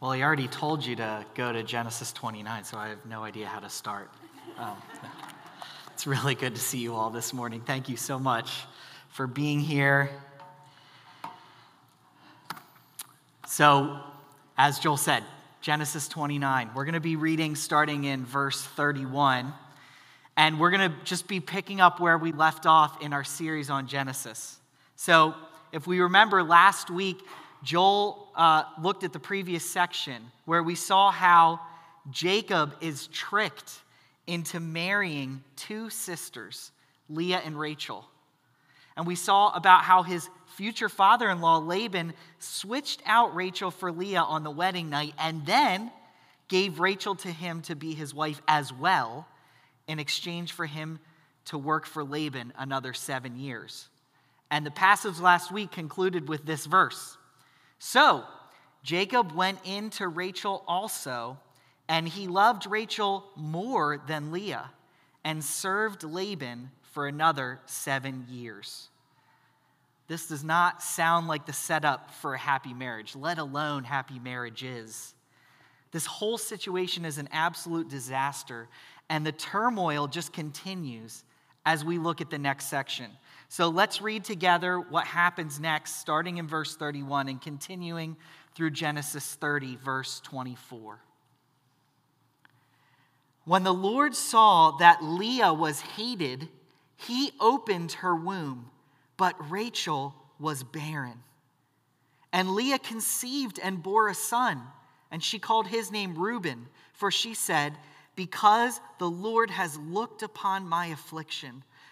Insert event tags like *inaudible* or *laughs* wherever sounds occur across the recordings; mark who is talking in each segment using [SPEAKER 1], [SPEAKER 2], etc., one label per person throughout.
[SPEAKER 1] Well, he already told you to go to Genesis 29, so I have no idea how to start. Um, *laughs* it's really good to see you all this morning. Thank you so much for being here. So, as Joel said, Genesis 29. We're going to be reading starting in verse 31. And we're going to just be picking up where we left off in our series on Genesis. So, if we remember last week, Joel uh, looked at the previous section where we saw how Jacob is tricked into marrying two sisters, Leah and Rachel. And we saw about how his future father in law, Laban, switched out Rachel for Leah on the wedding night and then gave Rachel to him to be his wife as well in exchange for him to work for Laban another seven years. And the passage last week concluded with this verse so Jacob went in to Rachel also, and he loved Rachel more than Leah, and served Laban for another seven years. This does not sound like the setup for a happy marriage, let alone happy marriages. This whole situation is an absolute disaster, and the turmoil just continues as we look at the next section. So let's read together what happens next, starting in verse 31 and continuing through Genesis 30, verse 24. When the Lord saw that Leah was hated, he opened her womb, but Rachel was barren. And Leah conceived and bore a son, and she called his name Reuben, for she said, Because the Lord has looked upon my affliction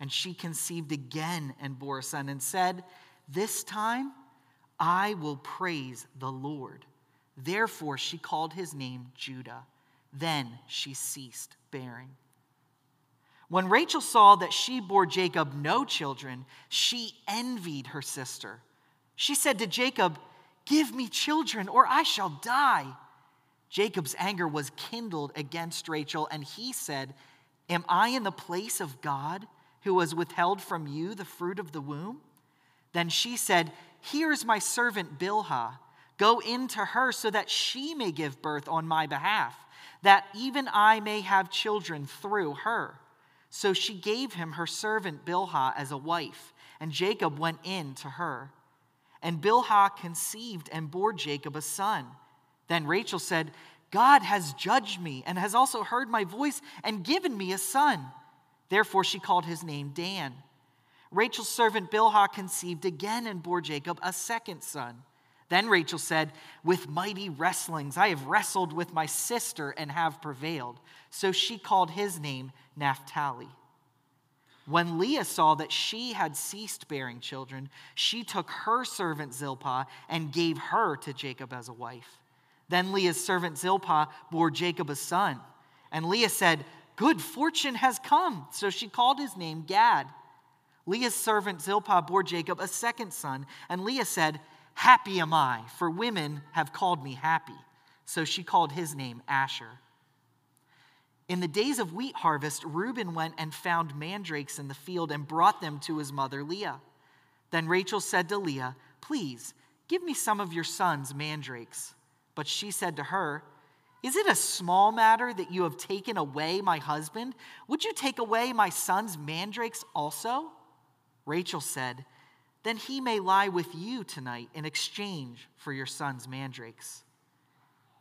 [SPEAKER 1] And she conceived again and bore a son and said, This time I will praise the Lord. Therefore she called his name Judah. Then she ceased bearing. When Rachel saw that she bore Jacob no children, she envied her sister. She said to Jacob, Give me children, or I shall die. Jacob's anger was kindled against Rachel, and he said, Am I in the place of God? Who has withheld from you the fruit of the womb? Then she said, Here is my servant Bilhah. Go in to her so that she may give birth on my behalf, that even I may have children through her. So she gave him her servant Bilhah as a wife, and Jacob went in to her. And Bilhah conceived and bore Jacob a son. Then Rachel said, God has judged me and has also heard my voice and given me a son. Therefore, she called his name Dan. Rachel's servant Bilhah conceived again and bore Jacob a second son. Then Rachel said, With mighty wrestlings I have wrestled with my sister and have prevailed. So she called his name Naphtali. When Leah saw that she had ceased bearing children, she took her servant Zilpah and gave her to Jacob as a wife. Then Leah's servant Zilpah bore Jacob a son. And Leah said, Good fortune has come. So she called his name Gad. Leah's servant Zilpah bore Jacob a second son, and Leah said, Happy am I, for women have called me happy. So she called his name Asher. In the days of wheat harvest, Reuben went and found mandrakes in the field and brought them to his mother Leah. Then Rachel said to Leah, Please, give me some of your son's mandrakes. But she said to her, is it a small matter that you have taken away my husband? Would you take away my son's mandrakes also? Rachel said, Then he may lie with you tonight in exchange for your son's mandrakes.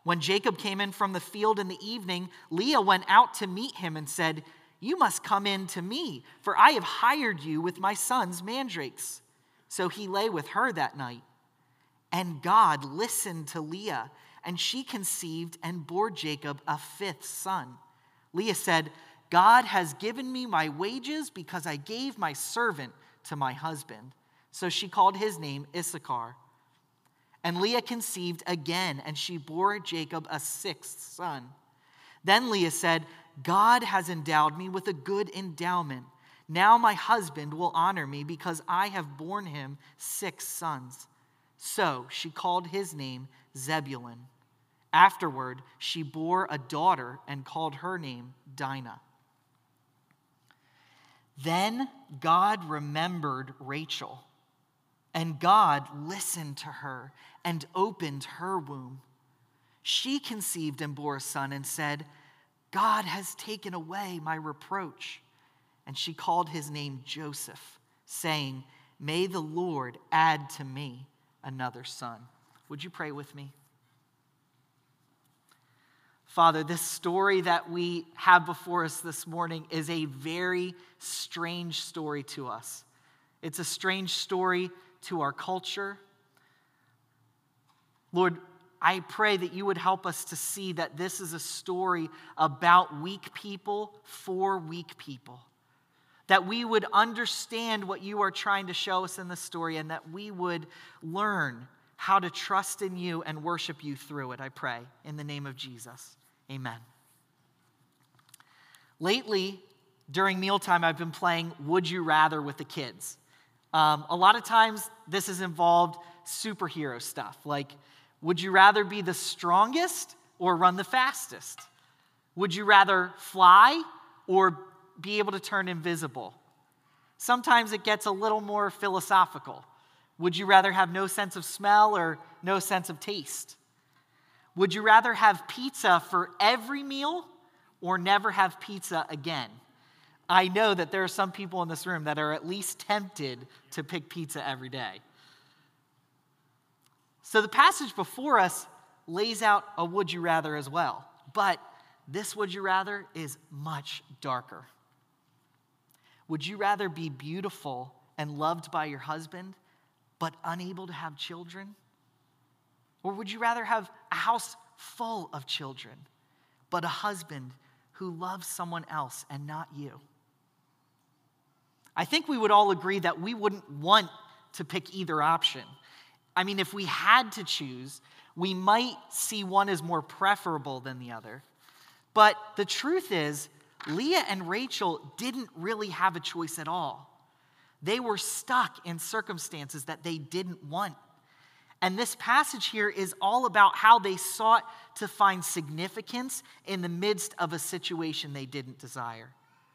[SPEAKER 1] When Jacob came in from the field in the evening, Leah went out to meet him and said, You must come in to me, for I have hired you with my son's mandrakes. So he lay with her that night. And God listened to Leah and she conceived and bore Jacob a fifth son. Leah said, God has given me my wages because I gave my servant to my husband. So she called his name Issachar. And Leah conceived again, and she bore Jacob a sixth son. Then Leah said, God has endowed me with a good endowment. Now my husband will honor me because I have borne him six sons. So she called his name Zebulun. Afterward, she bore a daughter and called her name Dinah. Then God remembered Rachel, and God listened to her and opened her womb. She conceived and bore a son and said, God has taken away my reproach. And she called his name Joseph, saying, May the Lord add to me another son. Would you pray with me? Father, this story that we have before us this morning is a very strange story to us. It's a strange story to our culture. Lord, I pray that you would help us to see that this is a story about weak people for weak people. That we would understand what you are trying to show us in the story and that we would learn how to trust in you and worship you through it, I pray, in the name of Jesus. Amen. Lately, during mealtime, I've been playing Would You Rather with the kids. Um, a lot of times, this has involved superhero stuff like, would you rather be the strongest or run the fastest? Would you rather fly or be able to turn invisible? Sometimes it gets a little more philosophical. Would you rather have no sense of smell or no sense of taste? Would you rather have pizza for every meal or never have pizza again? I know that there are some people in this room that are at least tempted to pick pizza every day. So the passage before us lays out a would you rather as well. But this would you rather is much darker. Would you rather be beautiful and loved by your husband, but unable to have children? Or would you rather have a house full of children, but a husband who loves someone else and not you? I think we would all agree that we wouldn't want to pick either option. I mean, if we had to choose, we might see one as more preferable than the other. But the truth is, Leah and Rachel didn't really have a choice at all. They were stuck in circumstances that they didn't want. And this passage here is all about how they sought to find significance in the midst of a situation they didn't desire.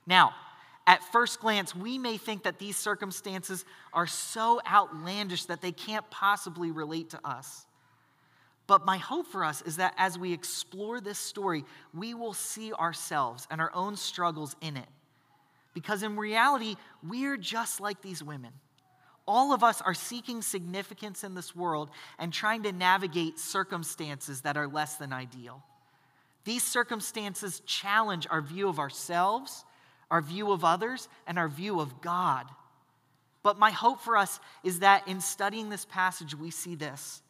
[SPEAKER 1] Now, at first glance, we may think that these circumstances are so outlandish that they can't possibly relate to us. But my hope for us is that as we explore this story, we will see ourselves and our own struggles in it. Because in reality, we're just like these women. All of us are seeking significance in this world and trying to navigate circumstances that are less than ideal. These circumstances challenge our view of ourselves our view of others, and our view of God. But my hope for us is that in studying this passage, we see this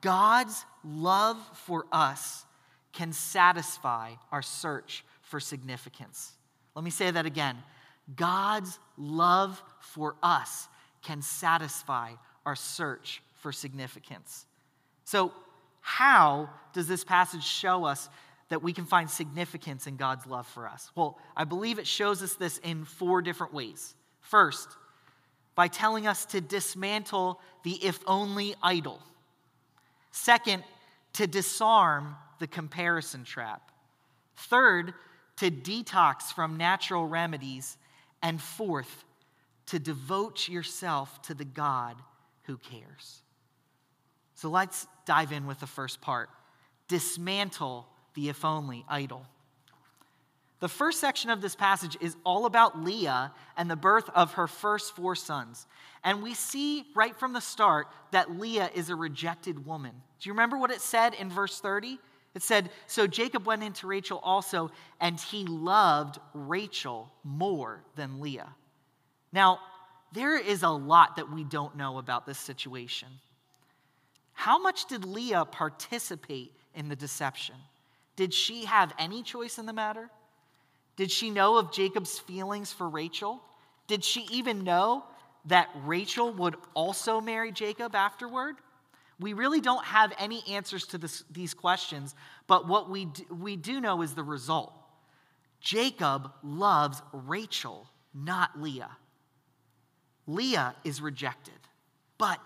[SPEAKER 1] God's love for us can satisfy our search for significance. Let me say that again. God's love for us can satisfy our search for significance. So, how does this passage show us that we can find significance in God's love for us? Well, I believe it shows us this in four different ways. First, by telling us to dismantle the if only idol. Second, to disarm the comparison trap. Third, to detox from natural remedies. And fourth, to devote yourself to the God who cares. So let's dive in with the first part dismantle the if only idol. The first section of this passage is all about Leah and the birth of her first four sons. And we see right from the start that Leah is a rejected woman. Do you remember what it said in verse 30? It said, So Jacob went into Rachel also, and he loved Rachel more than Leah. Now, there is a lot that we don't know about this situation. How much did Leah participate in the deception? Did she have any choice in the matter? Did she know of Jacob's feelings for Rachel? Did she even know that Rachel would also marry Jacob afterward? We really don't have any answers to this, these questions, but what we do, we do know is the result. Jacob loves Rachel, not Leah. Leah is rejected, but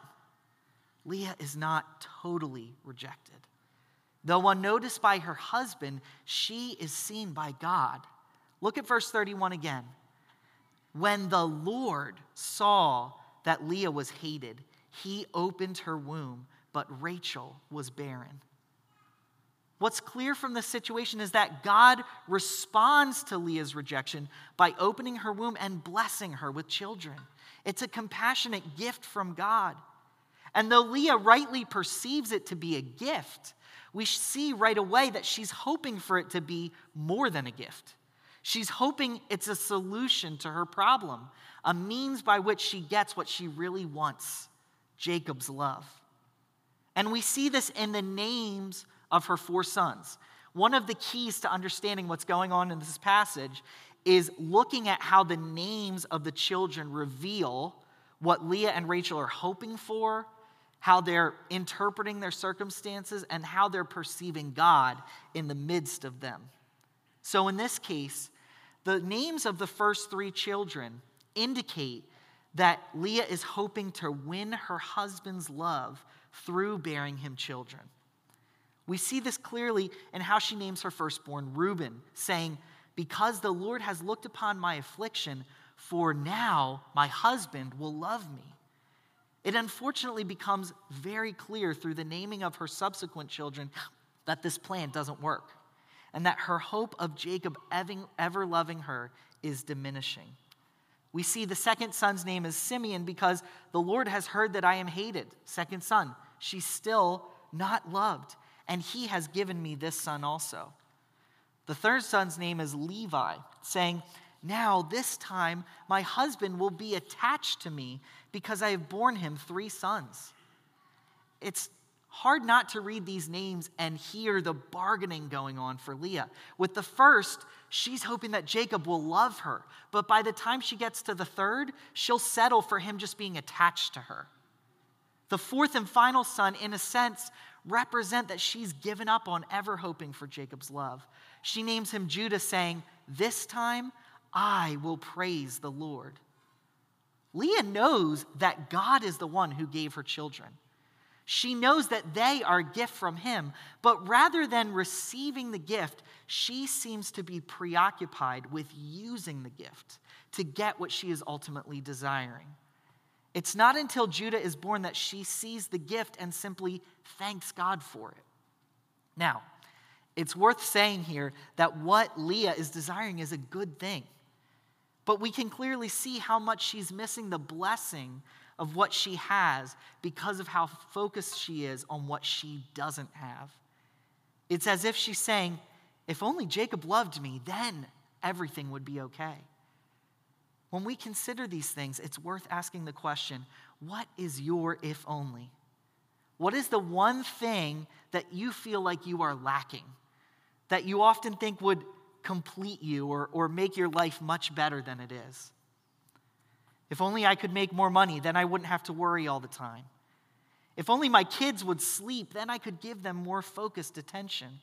[SPEAKER 1] Leah is not totally rejected. Though unnoticed by her husband, she is seen by God. Look at verse 31 again. When the Lord saw that Leah was hated, he opened her womb, but Rachel was barren. What's clear from this situation is that God responds to Leah's rejection by opening her womb and blessing her with children. It's a compassionate gift from God. And though Leah rightly perceives it to be a gift, we see right away that she's hoping for it to be more than a gift. She's hoping it's a solution to her problem, a means by which she gets what she really wants Jacob's love. And we see this in the names of her four sons. One of the keys to understanding what's going on in this passage is looking at how the names of the children reveal what Leah and Rachel are hoping for, how they're interpreting their circumstances, and how they're perceiving God in the midst of them. So, in this case, the names of the first three children indicate that Leah is hoping to win her husband's love through bearing him children. We see this clearly in how she names her firstborn Reuben, saying, Because the Lord has looked upon my affliction, for now my husband will love me. It unfortunately becomes very clear through the naming of her subsequent children that this plan doesn't work and that her hope of Jacob ever loving her is diminishing. We see the second son's name is Simeon because the Lord has heard that I am hated. Second son, she's still not loved and he has given me this son also. The third son's name is Levi, saying, Now this time my husband will be attached to me because I have borne him three sons. It's hard not to read these names and hear the bargaining going on for Leah. With the first, she's hoping that Jacob will love her, but by the time she gets to the third, she'll settle for him just being attached to her. The fourth and final son, in a sense, represent that she's given up on ever hoping for Jacob's love. She names him Judah, saying, This time I will praise the Lord. Leah knows that God is the one who gave her children. She knows that they are a gift from him, but rather than receiving the gift, she seems to be preoccupied with using the gift to get what she is ultimately desiring. It's not until Judah is born that she sees the gift and simply thanks God for it. Now, it's worth saying here that what Leah is desiring is a good thing. But we can clearly see how much she's missing the blessing of what she has because of how focused she is on what she doesn't have. It's as if she's saying, if only Jacob loved me, then everything would be okay. When we consider these things, it's worth asking the question what is your if only? What is the one thing that you feel like you are lacking, that you often think would complete you or, or make your life much better than it is? If only I could make more money, then I wouldn't have to worry all the time. If only my kids would sleep, then I could give them more focused attention.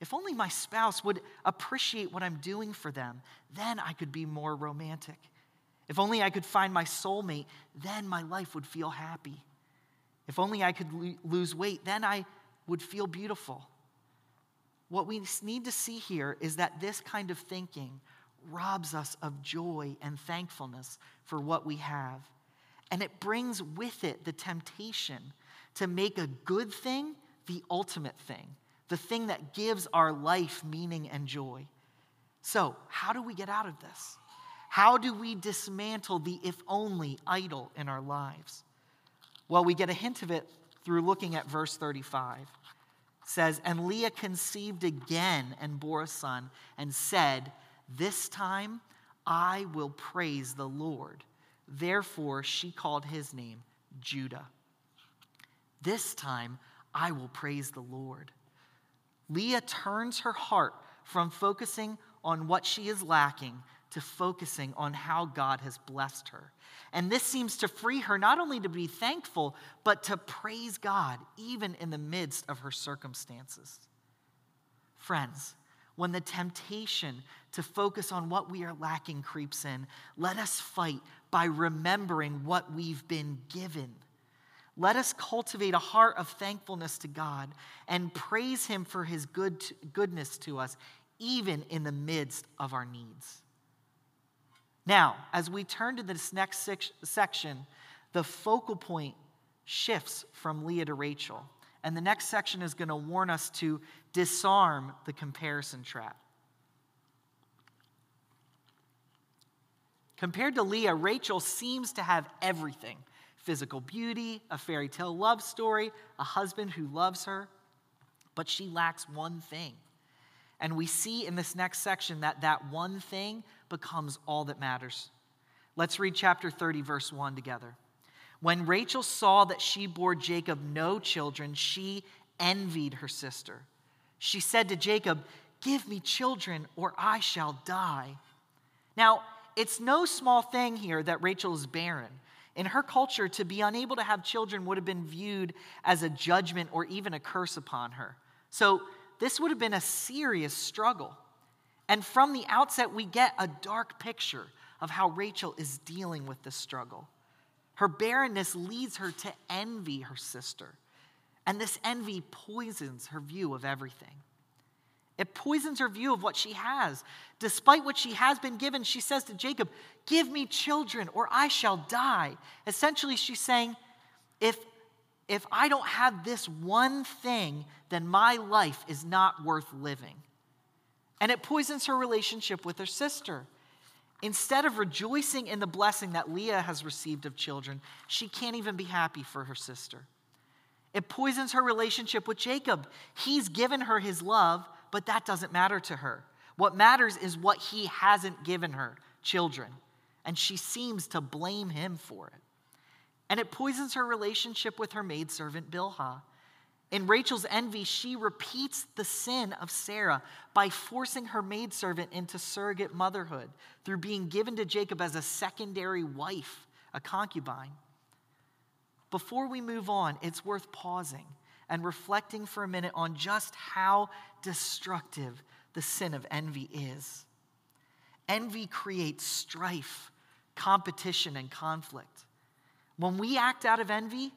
[SPEAKER 1] If only my spouse would appreciate what I'm doing for them, then I could be more romantic. If only I could find my soulmate, then my life would feel happy. If only I could lose weight, then I would feel beautiful. What we need to see here is that this kind of thinking robs us of joy and thankfulness for what we have. And it brings with it the temptation to make a good thing the ultimate thing the thing that gives our life meaning and joy. So, how do we get out of this? How do we dismantle the if only idol in our lives? Well, we get a hint of it through looking at verse 35. It says, And Leah conceived again and bore a son, and said, This time I will praise the Lord. Therefore, she called his name Judah. This time I will praise the Lord. Leah turns her heart from focusing on what she is lacking to focusing on how God has blessed her. And this seems to free her not only to be thankful, but to praise God even in the midst of her circumstances. Friends, when the temptation to focus on what we are lacking creeps in, let us fight by remembering what we've been given. Let us cultivate a heart of thankfulness to God and praise Him for His good, goodness to us, even in the midst of our needs. Now, as we turn to this next section, the focal point shifts from Leah to Rachel. And the next section is going to warn us to disarm the comparison trap. Compared to Leah, Rachel seems to have everything physical beauty, a fairy tale love story, a husband who loves her, but she lacks one thing. And we see in this next section that that one thing becomes all that matters. Let's read chapter 30, verse 1 together. When Rachel saw that she bore Jacob no children, she envied her sister. She said to Jacob, Give me children, or I shall die. Now, it's no small thing here that Rachel is barren. In her culture, to be unable to have children would have been viewed as a judgment or even a curse upon her. So, this would have been a serious struggle. And from the outset, we get a dark picture of how Rachel is dealing with this struggle. Her barrenness leads her to envy her sister, and this envy poisons her view of everything. It poisons her view of what she has. Despite what she has been given, she says to Jacob, Give me children, or I shall die. Essentially, she's saying, If if I don't have this one thing, then my life is not worth living. And it poisons her relationship with her sister. Instead of rejoicing in the blessing that Leah has received of children, she can't even be happy for her sister. It poisons her relationship with Jacob. He's given her his love, but that doesn't matter to her. What matters is what he hasn't given her children. And she seems to blame him for it. And it poisons her relationship with her maidservant Bilhah. In Rachel's envy, she repeats the sin of Sarah by forcing her maidservant into surrogate motherhood through being given to Jacob as a secondary wife, a concubine. Before we move on, it's worth pausing and reflecting for a minute on just how destructive the sin of envy is. Envy creates strife, competition, and conflict. When we act out of envy,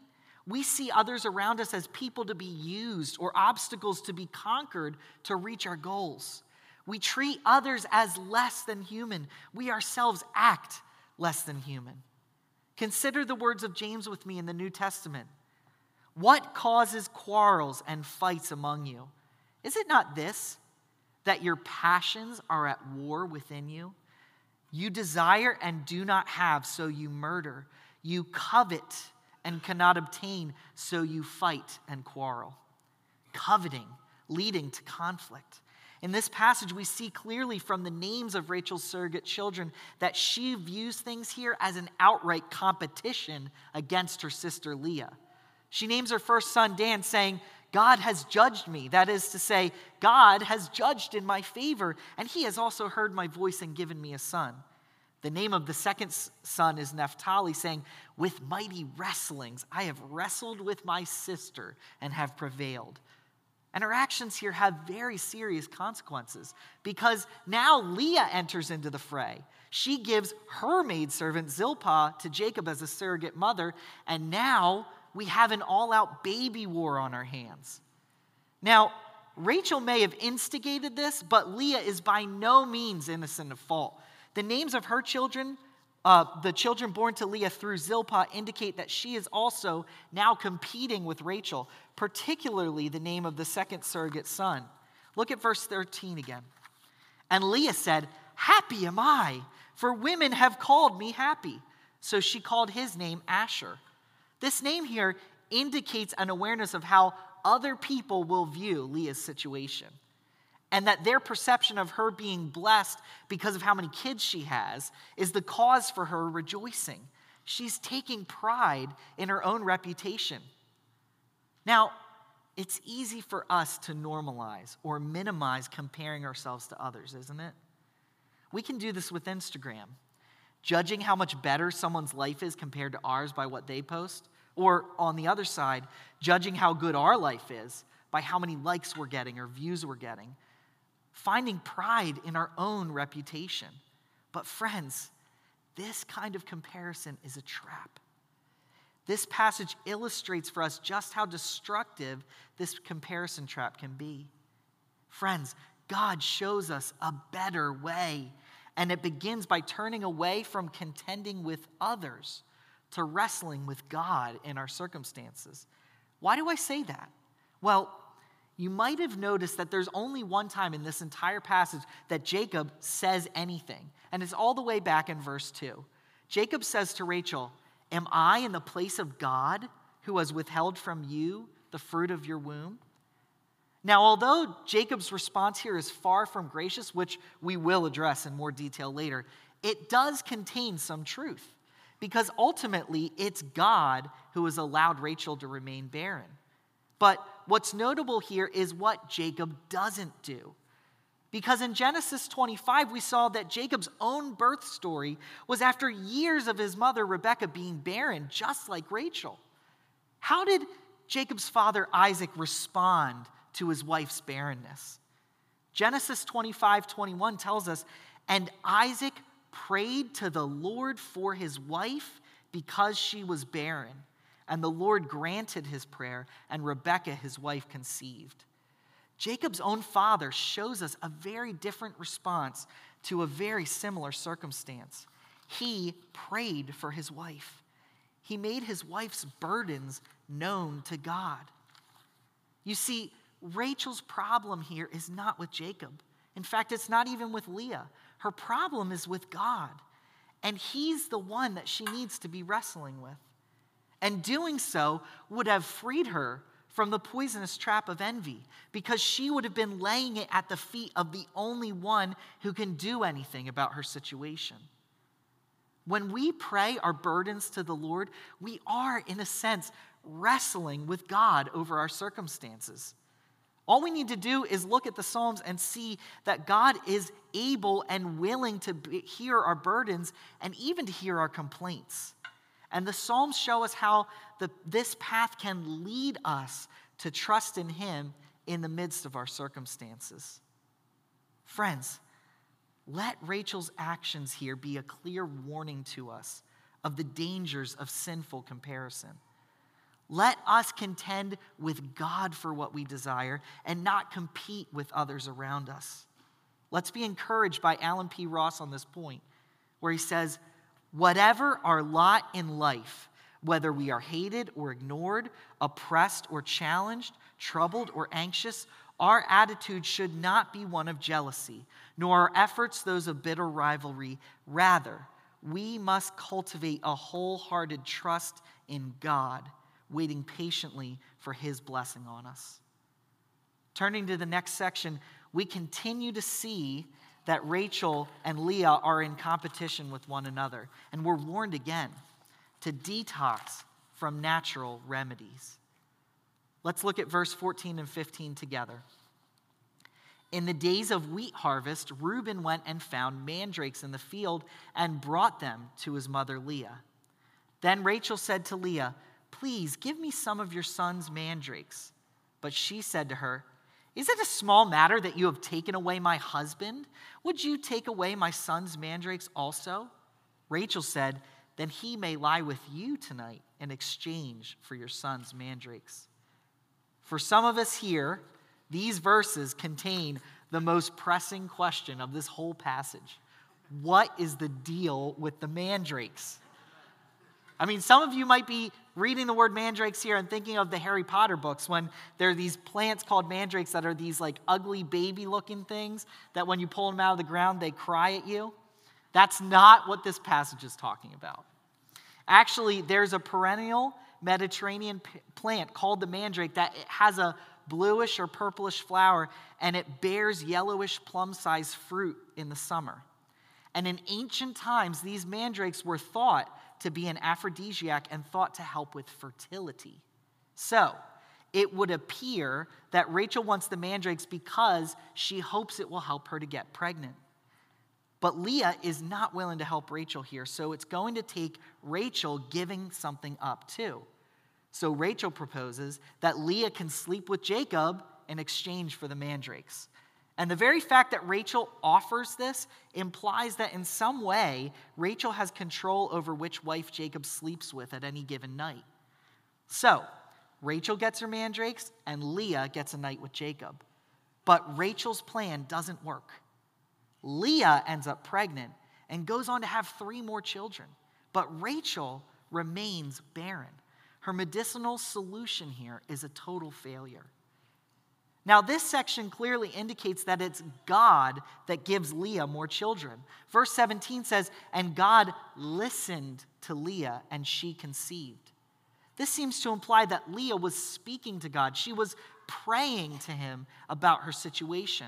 [SPEAKER 1] we see others around us as people to be used or obstacles to be conquered to reach our goals. We treat others as less than human. We ourselves act less than human. Consider the words of James with me in the New Testament. What causes quarrels and fights among you? Is it not this, that your passions are at war within you? You desire and do not have, so you murder. You covet and cannot obtain, so you fight and quarrel. Coveting, leading to conflict. In this passage, we see clearly from the names of Rachel's surrogate children that she views things here as an outright competition against her sister Leah. She names her first son Dan, saying, God has judged me. That is to say, God has judged in my favor, and he has also heard my voice and given me a son. The name of the second son is Naphtali, saying, With mighty wrestlings I have wrestled with my sister and have prevailed. And her actions here have very serious consequences because now Leah enters into the fray. She gives her maidservant Zilpah to Jacob as a surrogate mother, and now we have an all out baby war on our hands. Now, Rachel may have instigated this, but Leah is by no means innocent of fault. The names of her children, uh, the children born to Leah through Zilpah, indicate that she is also now competing with Rachel, particularly the name of the second surrogate son. Look at verse 13 again. And Leah said, Happy am I, for women have called me happy. So she called his name Asher. This name here indicates an awareness of how other people will view Leah's situation and that their perception of her being blessed because of how many kids she has is the cause for her rejoicing. She's taking pride in her own reputation. Now, it's easy for us to normalize or minimize comparing ourselves to others, isn't it? We can do this with Instagram, judging how much better someone's life is compared to ours by what they post. Or on the other side, judging how good our life is by how many likes we're getting or views we're getting. Finding pride in our own reputation. But, friends, this kind of comparison is a trap. This passage illustrates for us just how destructive this comparison trap can be. Friends, God shows us a better way, and it begins by turning away from contending with others to wrestling with God in our circumstances. Why do I say that? Well, you might have noticed that there's only one time in this entire passage that Jacob says anything, and it's all the way back in verse 2. Jacob says to Rachel, Am I in the place of God who has withheld from you the fruit of your womb? Now, although Jacob's response here is far from gracious, which we will address in more detail later, it does contain some truth because ultimately it's God who has allowed Rachel to remain barren. But what's notable here is what Jacob doesn't do. Because in Genesis 25, we saw that Jacob's own birth story was after years of his mother Rebekah being barren, just like Rachel. How did Jacob's father Isaac respond to his wife's barrenness? Genesis 25 21 tells us, and Isaac prayed to the Lord for his wife because she was barren. And the Lord granted his prayer, and Rebekah, his wife, conceived. Jacob's own father shows us a very different response to a very similar circumstance. He prayed for his wife, he made his wife's burdens known to God. You see, Rachel's problem here is not with Jacob. In fact, it's not even with Leah. Her problem is with God. And He's the one that she needs to be wrestling with. And doing so would have freed her from the poisonous trap of envy because she would have been laying it at the feet of the only one who can do anything about her situation. When we pray our burdens to the Lord, we are, in a sense, wrestling with God over our circumstances. All we need to do is look at the Psalms and see that God is able and willing to hear our burdens and even to hear our complaints. And the Psalms show us how the, this path can lead us to trust in Him in the midst of our circumstances. Friends, let Rachel's actions here be a clear warning to us of the dangers of sinful comparison. Let us contend with God for what we desire and not compete with others around us. Let's be encouraged by Allen P. Ross on this point, where he says, Whatever our lot in life, whether we are hated or ignored, oppressed or challenged, troubled or anxious, our attitude should not be one of jealousy, nor our efforts those of bitter rivalry. Rather, we must cultivate a wholehearted trust in God waiting patiently for his blessing on us. Turning to the next section, we continue to see that Rachel and Leah are in competition with one another. And we're warned again to detox from natural remedies. Let's look at verse 14 and 15 together. In the days of wheat harvest, Reuben went and found mandrakes in the field and brought them to his mother Leah. Then Rachel said to Leah, Please give me some of your son's mandrakes. But she said to her, Is it a small matter that you have taken away my husband? Would you take away my son's mandrakes also? Rachel said, Then he may lie with you tonight in exchange for your son's mandrakes. For some of us here, these verses contain the most pressing question of this whole passage What is the deal with the mandrakes? I mean, some of you might be reading the word mandrakes here and thinking of the Harry Potter books when there are these plants called mandrakes that are these like ugly baby looking things that when you pull them out of the ground, they cry at you. That's not what this passage is talking about. Actually, there's a perennial Mediterranean plant called the mandrake that has a bluish or purplish flower and it bears yellowish plum sized fruit in the summer. And in ancient times, these mandrakes were thought to be an aphrodisiac and thought to help with fertility. So, it would appear that Rachel wants the mandrakes because she hopes it will help her to get pregnant. But Leah is not willing to help Rachel here, so it's going to take Rachel giving something up too. So Rachel proposes that Leah can sleep with Jacob in exchange for the mandrakes. And the very fact that Rachel offers this implies that in some way, Rachel has control over which wife Jacob sleeps with at any given night. So, Rachel gets her mandrakes, and Leah gets a night with Jacob. But Rachel's plan doesn't work. Leah ends up pregnant and goes on to have three more children. But Rachel remains barren. Her medicinal solution here is a total failure. Now, this section clearly indicates that it's God that gives Leah more children. Verse 17 says, And God listened to Leah, and she conceived. This seems to imply that Leah was speaking to God. She was praying to him about her situation.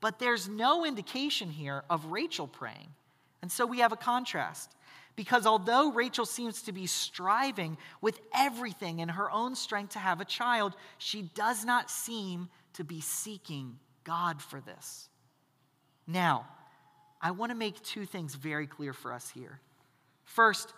[SPEAKER 1] But there's no indication here of Rachel praying. And so we have a contrast. Because although Rachel seems to be striving with everything in her own strength to have a child, she does not seem to be seeking God for this. Now, I want to make two things very clear for us here. First,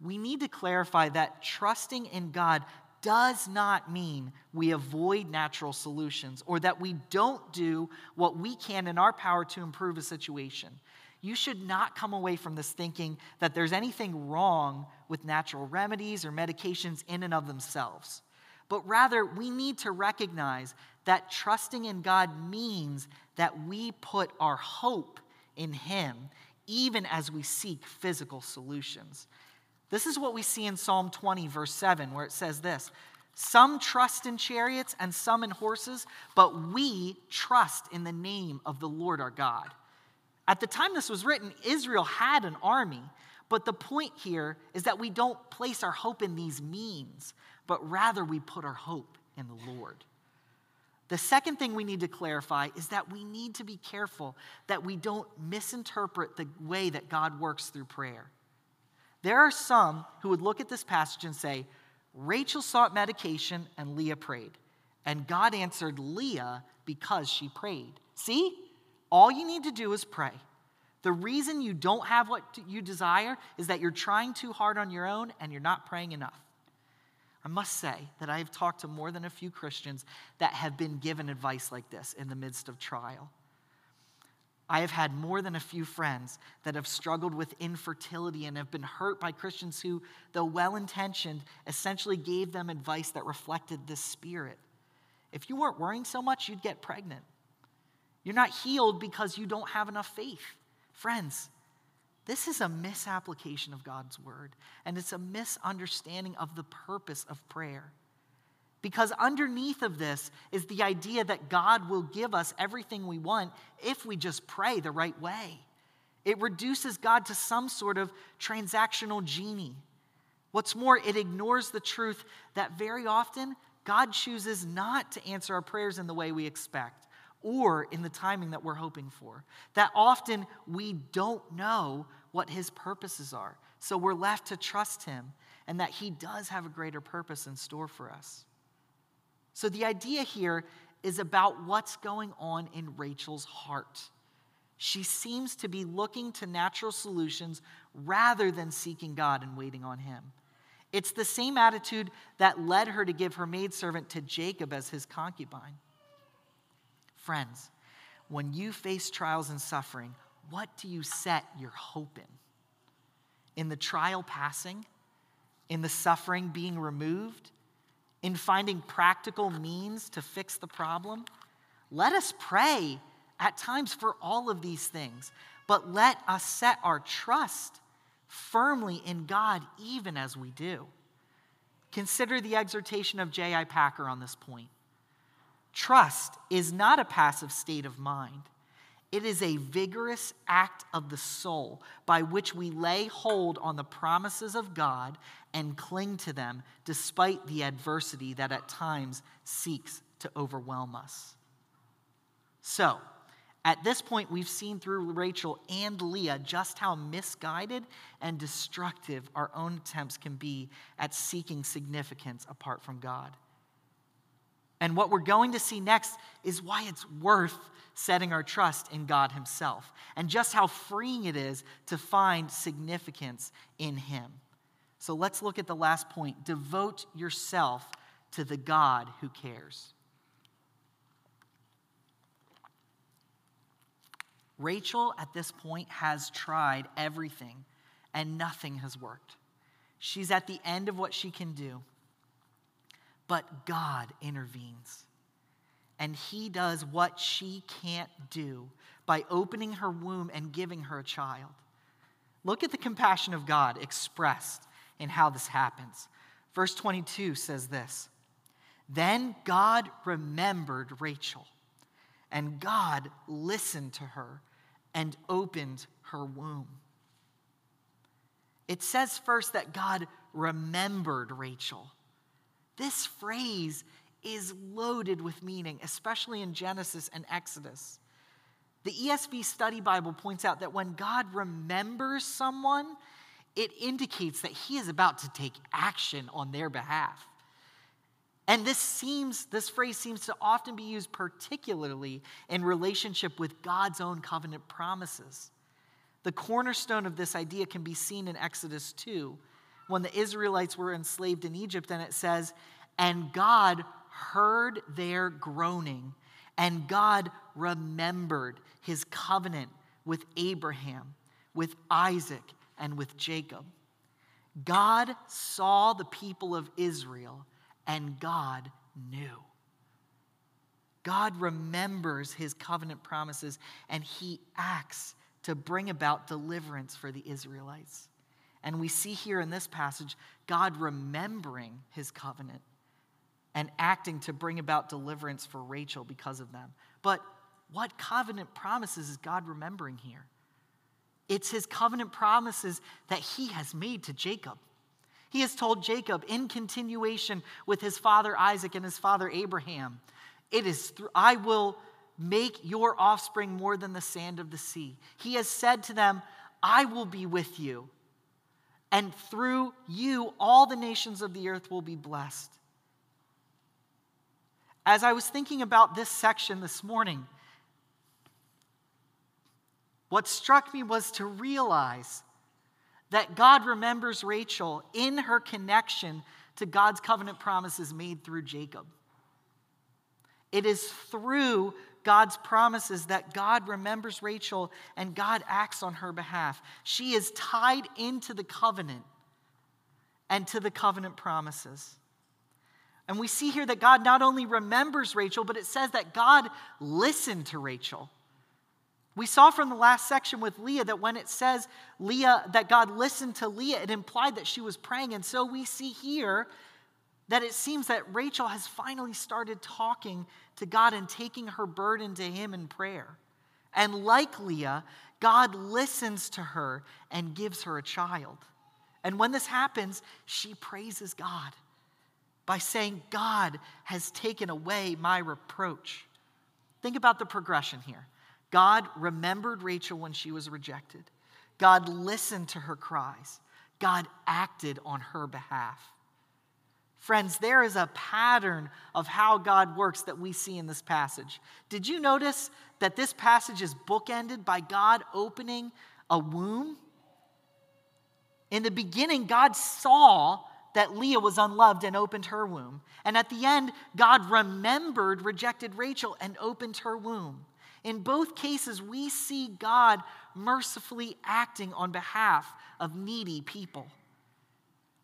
[SPEAKER 1] we need to clarify that trusting in God does not mean we avoid natural solutions or that we don't do what we can in our power to improve a situation. You should not come away from this thinking that there's anything wrong with natural remedies or medications in and of themselves. But rather, we need to recognize that trusting in God means that we put our hope in Him even as we seek physical solutions. This is what we see in Psalm 20, verse 7, where it says this Some trust in chariots and some in horses, but we trust in the name of the Lord our God. At the time this was written, Israel had an army, but the point here is that we don't place our hope in these means, but rather we put our hope in the Lord. The second thing we need to clarify is that we need to be careful that we don't misinterpret the way that God works through prayer. There are some who would look at this passage and say, Rachel sought medication and Leah prayed. And God answered Leah because she prayed. See? All you need to do is pray. The reason you don't have what you desire is that you're trying too hard on your own and you're not praying enough. I must say that I have talked to more than a few Christians that have been given advice like this in the midst of trial. I have had more than a few friends that have struggled with infertility and have been hurt by Christians who, though well intentioned, essentially gave them advice that reflected this spirit. If you weren't worrying so much, you'd get pregnant. You're not healed because you don't have enough faith. Friends, this is a misapplication of God's word, and it's a misunderstanding of the purpose of prayer. Because underneath of this is the idea that God will give us everything we want if we just pray the right way. It reduces God to some sort of transactional genie. What's more, it ignores the truth that very often God chooses not to answer our prayers in the way we expect or in the timing that we're hoping for. That often we don't know what His purposes are. So we're left to trust Him and that He does have a greater purpose in store for us. So the idea here is about what's going on in Rachel's heart. She seems to be looking to natural solutions rather than seeking God and waiting on Him. It's the same attitude that led her to give her maidservant to Jacob as his concubine. Friends, when you face trials and suffering, what do you set your hope in? In the trial passing? In the suffering being removed? in finding practical means to fix the problem. Let us pray at times for all of these things, but let us set our trust firmly in God even as we do. Consider the exhortation of J.I. Packer on this point. Trust is not a passive state of mind. It is a vigorous act of the soul by which we lay hold on the promises of God and cling to them despite the adversity that at times seeks to overwhelm us. So, at this point, we've seen through Rachel and Leah just how misguided and destructive our own attempts can be at seeking significance apart from God. And what we're going to see next is why it's worth setting our trust in God Himself and just how freeing it is to find significance in Him. So let's look at the last point devote yourself to the God who cares. Rachel, at this point, has tried everything and nothing has worked. She's at the end of what she can do. But God intervenes. And He does what she can't do by opening her womb and giving her a child. Look at the compassion of God expressed in how this happens. Verse 22 says this Then God remembered Rachel, and God listened to her and opened her womb. It says first that God remembered Rachel. This phrase is loaded with meaning, especially in Genesis and Exodus. The ESV Study Bible points out that when God remembers someone, it indicates that he is about to take action on their behalf. And this seems this phrase seems to often be used particularly in relationship with God's own covenant promises. The cornerstone of this idea can be seen in Exodus 2 when the Israelites were enslaved in Egypt and it says, "And God heard their groaning, and God remembered his covenant with Abraham, with Isaac, and with Jacob." God saw the people of Israel and God knew. God remembers his covenant promises and he acts to bring about deliverance for the Israelites. And we see here in this passage God remembering his covenant and acting to bring about deliverance for Rachel because of them. But what covenant promises is God remembering here? It's his covenant promises that he has made to Jacob. He has told Jacob in continuation with his father Isaac and his father Abraham, it is through, I will make your offspring more than the sand of the sea. He has said to them, I will be with you. And through you, all the nations of the earth will be blessed. As I was thinking about this section this morning, what struck me was to realize that God remembers Rachel in her connection to God's covenant promises made through Jacob. It is through God's promises that God remembers Rachel and God acts on her behalf. She is tied into the covenant and to the covenant promises. And we see here that God not only remembers Rachel, but it says that God listened to Rachel. We saw from the last section with Leah that when it says Leah, that God listened to Leah, it implied that she was praying. And so we see here that it seems that Rachel has finally started talking to God and taking her burden to Him in prayer. And like Leah, God listens to her and gives her a child. And when this happens, she praises God by saying, God has taken away my reproach. Think about the progression here. God remembered Rachel when she was rejected. God listened to her cries. God acted on her behalf. Friends, there is a pattern of how God works that we see in this passage. Did you notice that this passage is bookended by God opening a womb? In the beginning, God saw that Leah was unloved and opened her womb. And at the end, God remembered rejected Rachel and opened her womb. In both cases, we see God mercifully acting on behalf of needy people.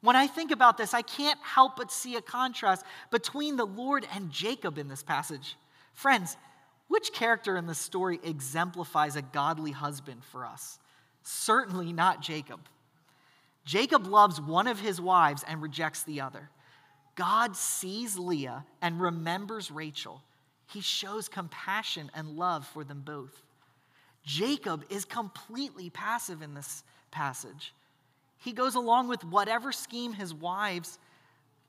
[SPEAKER 1] When I think about this, I can't help but see a contrast between the Lord and Jacob in this passage. Friends, which character in the story exemplifies a godly husband for us? Certainly not Jacob. Jacob loves one of his wives and rejects the other. God sees Leah and remembers Rachel he shows compassion and love for them both. Jacob is completely passive in this passage. He goes along with whatever scheme his wives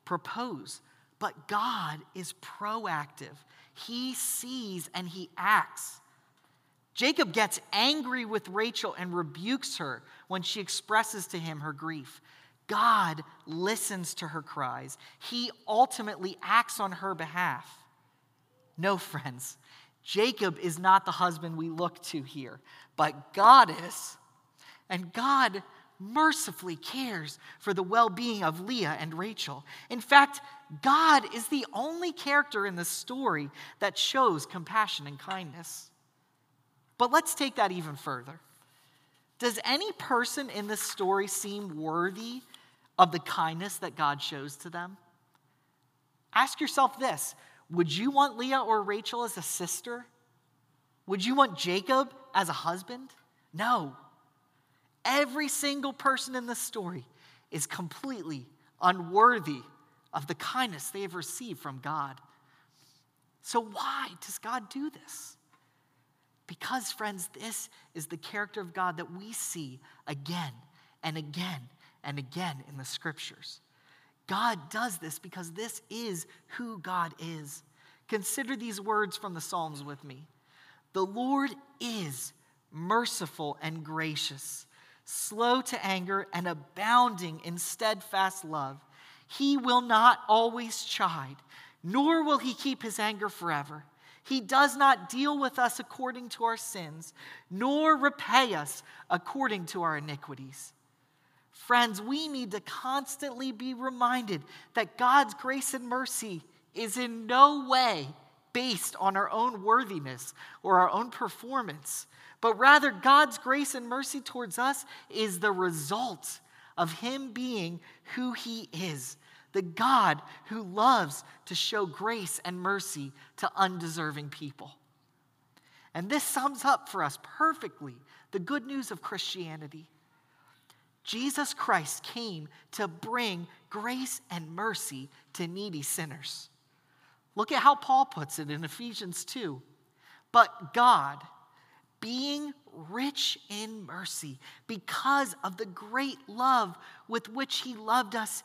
[SPEAKER 1] propose, but God is proactive. He sees and he acts. Jacob gets angry with Rachel and rebukes her when she expresses to him her grief. God listens to her cries. He ultimately acts on her behalf. No, *laughs* friends, Jacob is not the husband we look to here, but God is. And God mercifully cares for the well being of Leah and Rachel. In fact, God is the only character in the story that shows compassion and kindness. But let's take that even further. Does any person in this story seem worthy of the kindness that God shows to them? Ask yourself this Would you want Leah or Rachel as a sister? Would you want Jacob as a husband? No. Every single person in this story is completely unworthy of the kindness they have received from God. So, why does God do this? Because, friends, this is the character of God that we see again and again and again in the scriptures. God does this because this is who God is. Consider these words from the Psalms with me The Lord is merciful and gracious slow to anger, and abounding in steadfast love. He will not always chide, nor will he keep his anger forever. He does not deal with us according to our sins, nor repay us according to our iniquities. Friends, we need to constantly be reminded that God's grace and mercy is in no way based on our own worthiness or our own performance, but rather God's grace and mercy towards us is the result of Him being who He is the God who loves to show grace and mercy to undeserving people. And this sums up for us perfectly the good news of Christianity. Jesus Christ came to bring grace and mercy to needy sinners. Look at how Paul puts it in Ephesians 2. But God, being rich in mercy, because of the great love with which He loved us,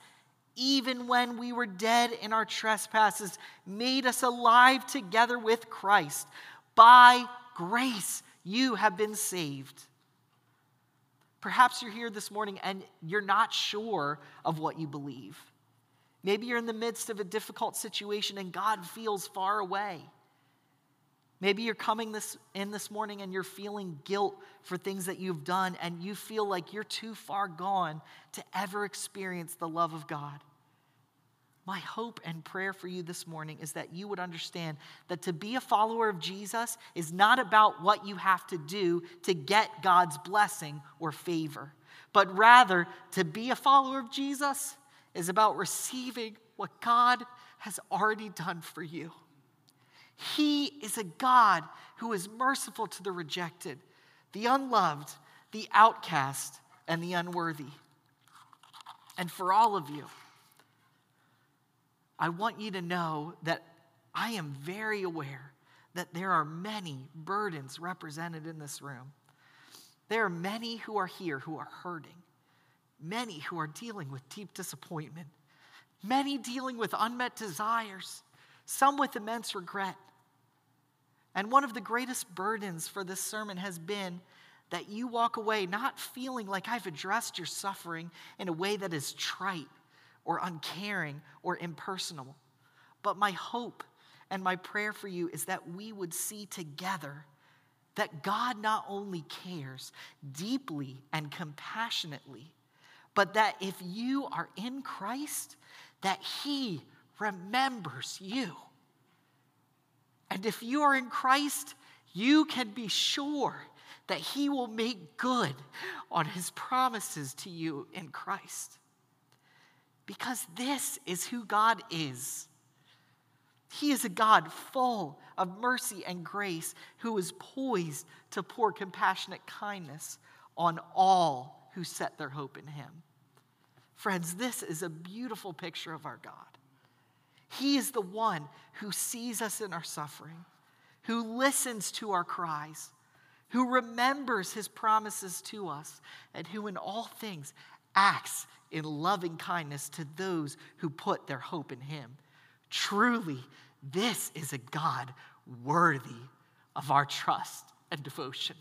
[SPEAKER 1] even when we were dead in our trespasses, made us alive together with Christ. By grace, you have been saved. Perhaps you're here this morning and you're not sure of what you believe. Maybe you're in the midst of a difficult situation and God feels far away. Maybe you're coming this, in this morning and you're feeling guilt for things that you've done and you feel like you're too far gone to ever experience the love of God. My hope and prayer for you this morning is that you would understand that to be a follower of Jesus is not about what you have to do to get God's blessing or favor, but rather to be a follower of Jesus is about receiving what God has already done for you. He is a God who is merciful to the rejected, the unloved, the outcast, and the unworthy. And for all of you, I want you to know that I am very aware that there are many burdens represented in this room. There are many who are here who are hurting many who are dealing with deep disappointment, many dealing with unmet desires, some with immense regret. And one of the greatest burdens for this sermon has been that you walk away not feeling like I've addressed your suffering in a way that is trite or uncaring or impersonal. But my hope and my prayer for you is that we would see together that God not only cares deeply and compassionately, but that if you are in Christ, that He remembers you. And if you are in Christ, you can be sure that He will make good on His promises to you in Christ. Because this is who God is. He is a God full of mercy and grace who is poised to pour compassionate kindness on all who set their hope in Him. Friends, this is a beautiful picture of our God. He is the one who sees us in our suffering, who listens to our cries, who remembers his promises to us, and who in all things acts in loving kindness to those who put their hope in him. Truly, this is a God worthy of our trust and devotion.